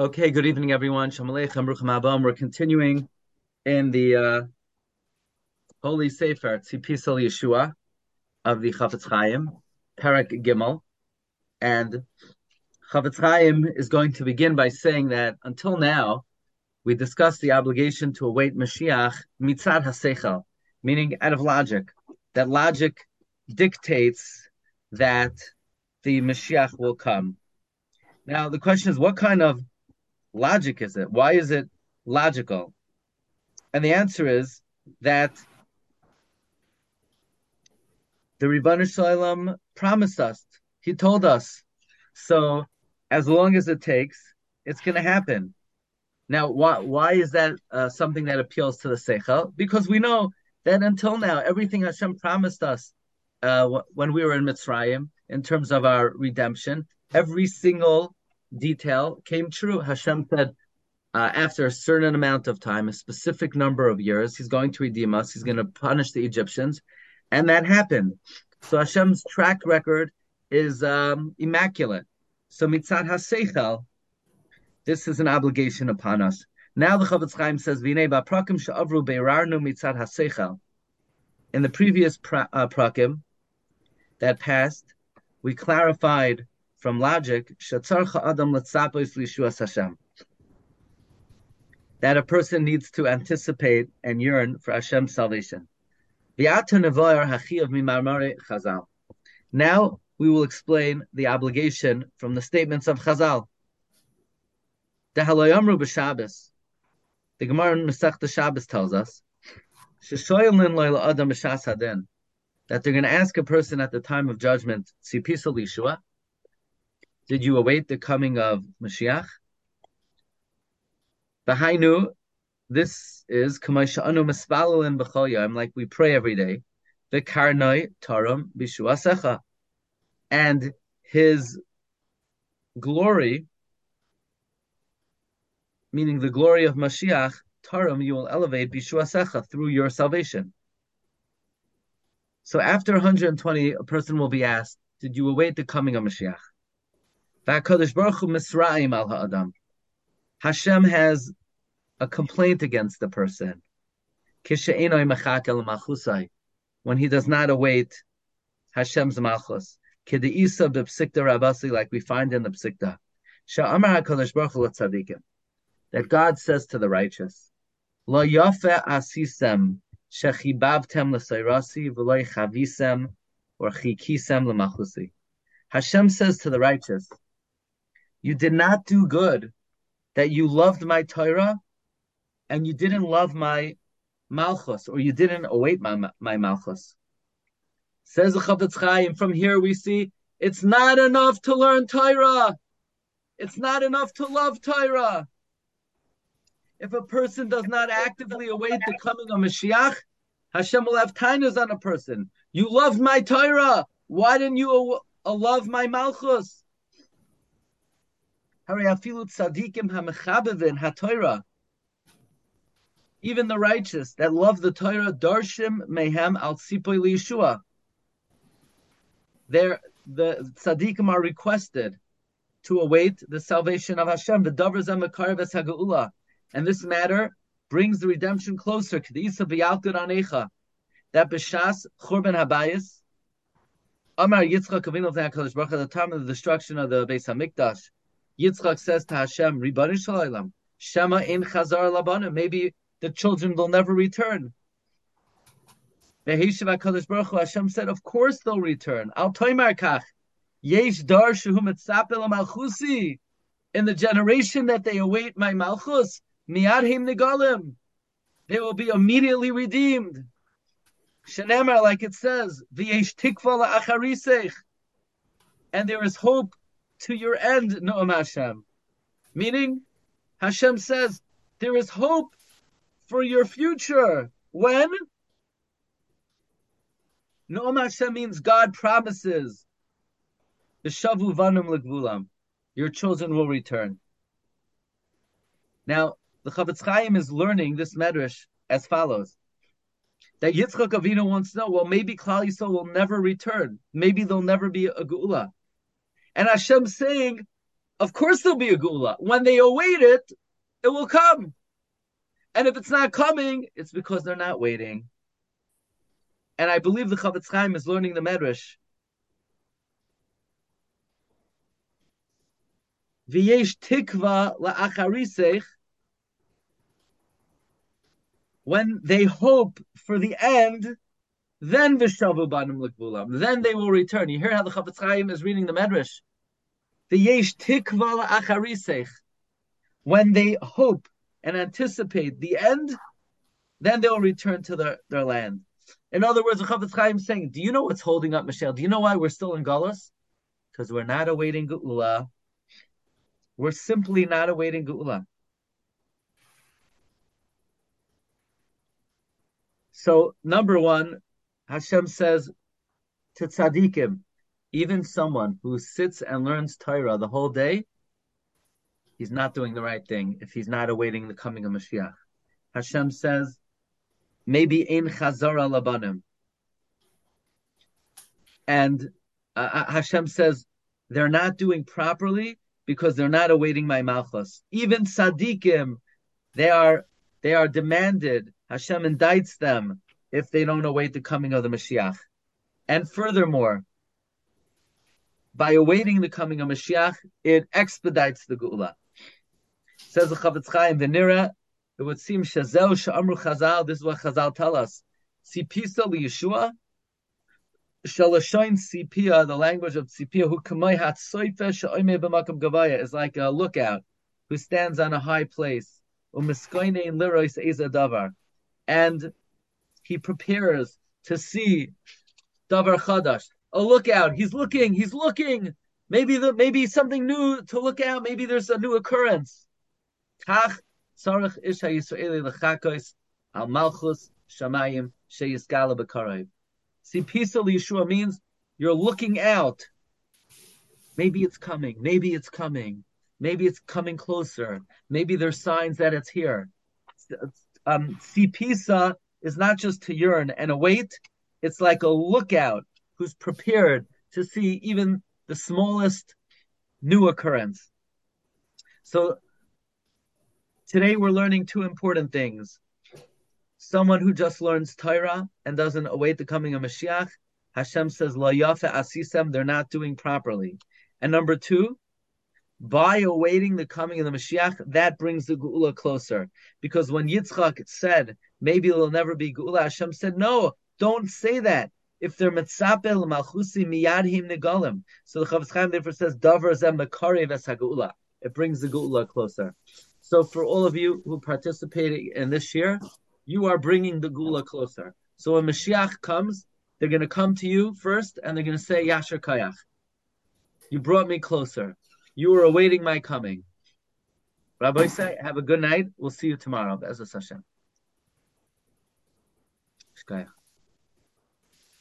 Okay, good evening, everyone. Shalom Aleichem, Haba. We're continuing in the uh, Holy Sefer Tzipisa L'yeshua of the Chafetz Chaim, Perek Gimel, and Chafetz Chaim is going to begin by saying that until now we discussed the obligation to await Mashiach mitzad hasechel, meaning out of logic. That logic dictates that the Mashiach will come. Now the question is, what kind of logic is it? Why is it logical? And the answer is that the Ribbon Shalom promised us. He told us. So as long as it takes, it's going to happen. Now, why, why is that uh, something that appeals to the Seichel? Because we know that until now, everything Hashem promised us uh, when we were in Mitzrayim, in terms of our redemption, every single detail came true. Hashem said, uh, after a certain amount of time, a specific number of years, He's going to redeem us. He's going to punish the Egyptians, and that happened. So Hashem's track record is um, immaculate. So mitzad haseichel, this is an obligation upon us. Now the Chafetz Chaim says, "V'nei ba'prakim she'avru beirarnu mitzad haseichel." In the previous pra- uh, prakim that passed, we clarified from logic. That a person needs to anticipate and yearn for Hashem's salvation. Now we will explain the obligation from the statements of Chazal. The Gemara in Masech Shabbos tells us that they're going to ask a person at the time of judgment, Sipisa Lishua, did you await the coming of Mashiach? Hainu, this is Kamashanu Maspalin B'choyam, like we pray every day. The Karnoi Taram Bishuasecha. And his glory, meaning the glory of Mashiach, Taram, you will elevate Bishuasecha through your salvation. So after 120, a person will be asked, Did you await the coming of Mashiach? Baruch Misraim al Ha'adam. Hashem has a complaint against the person. When he does not await Hashem's malchus. K'de'isa b'psikta rabasi, like we find in the psikta. Sha'amar HaKadosh Baruch Hu tzadikim. That God says to the righteous, Lo yafe asisem shechibavtem l'sayrasi v'lo chavisem or chikisem l'malchusi. Hashem says to the righteous, you did not do good, that you loved my Torah, and you didn't love my Malchus, or you didn't await my, my Malchus. Says the Chafetz Chaim, from here we see it's not enough to learn Torah. It's not enough to love Torah. If a person does not actively await the coming of Mashiach, Hashem will have tainas on a person. You loved my Torah. Why didn't you love my Malchus? Even the righteous that love the Torah, darshim mehem al sipoy liyeshua. There, the tzaddikim are requested to await the salvation of Hashem. The davar hagaula, and this matter brings the redemption closer. Kedisa b'yalkud anecha. That b'shas churban habayis. Amar Yitzchak Avinu of the Hakadosh Baruch at the time of the destruction of the Beis Hamikdash. Yitzchak says to Hashem, Ribani Shalaylam, Shema in Chazar Labana. Maybe the children will never return. Hashem said, Of course they'll return. Al Kach. Yesh Dar Malchusi. In the generation that they await my Malchus, Miadhim Nigalim. They will be immediately redeemed. Shenemar, like it says, V'yesh Tikva Acharisech. And there is hope to your end, Noam Hashem. Meaning, Hashem says, there is hope for your future. When? Noam Hashem means God promises. The Shavu Vanum Legvulam. Your children will return. Now, the Chafetz Chaim is learning this medrash as follows. That Yitzchak Avinu wants to know, well, maybe Klal Yisrael will never return. Maybe there'll never be a Geula. And Hashem saying, Of course there'll be a Geula. When they await it, it will come. And if it's not coming, it's because they're not waiting. And I believe the Chofetz Chaim is learning the Medrash. V'yesh tikva la'acharisech when they hope for the end, then v'shavu banim. Then they will return. You hear how the Chofetz Chaim is reading the Medrash. The yesh tikva la'acharisech. When they hope and anticipate the end, then they'll return to their, their land. In other words, the Chofetz Chaim is saying, do you know what's holding up Mashiach? Do you know why we're still in Galus? Because we're not awaiting Geula. We're simply not awaiting Geula. So, number one, Hashem says to tzaddikim, even someone who sits and learns Torah the whole day, he's not doing the right thing if he's not awaiting the coming of Mashiach. Hashem says, maybe in chazara labanim. And uh, uh, Hashem says, they're not doing properly because they're not awaiting my malchus. Even tzaddikim, they are they are demanded Hashem indicts them if they don't await the coming of the Mashiach. And furthermore, by awaiting the coming of Mashiach, it expedites the Geula. Says the Chofetz Chaim, Venira, it would seem Shazel Sha'amru Chazal, this is what Chazal tell us. Sipisa Yeshua, Shalashain Sipia, the language of Sipia, who kamay hat soife sha'oime b'makam gavaya, is like a lookout who stands on a high place. Umiskoine lirois eza davar and he prepares to see Davar Chadash. A lookout. He's looking. He's looking. Maybe the maybe something new to look out. Maybe there's a new occurrence. Tach sarach isha Yisraeli lechakos al malchus shamayim. See, Pisa Yeshua means you're looking out. Maybe it's coming. Maybe it's coming. Maybe it's coming closer. Maybe there's signs that it's here. Um, sipisa is not just to yearn and await; it's like a lookout who's prepared to see even the smallest new occurrence. So today we're learning two important things. Someone who just learns Torah and doesn't await the coming of Mashiach, Hashem says, La yafa asisem, they're not doing properly. And number two, by awaiting the coming of the Mashiach, that brings the Geula closer. Because when Yitzchak said, maybe it'll never be Geula, Hashem said, no, don't say that. If they're mitzapel malchusi miyadhim negalim. So the Chofetz Chaim therefore says, davar zem mekarev es ha'geula. It brings the Geula closer. So for all of you who participated in this year, you are bringing the Geula closer. So when Mashiach comes, they're going to come to you first, and they're going to say, Yasher Kayach. You brought me closer. You are awaiting my coming. Rabbi say, have a good night. We'll see you tomorrow. B'ezras Hashem.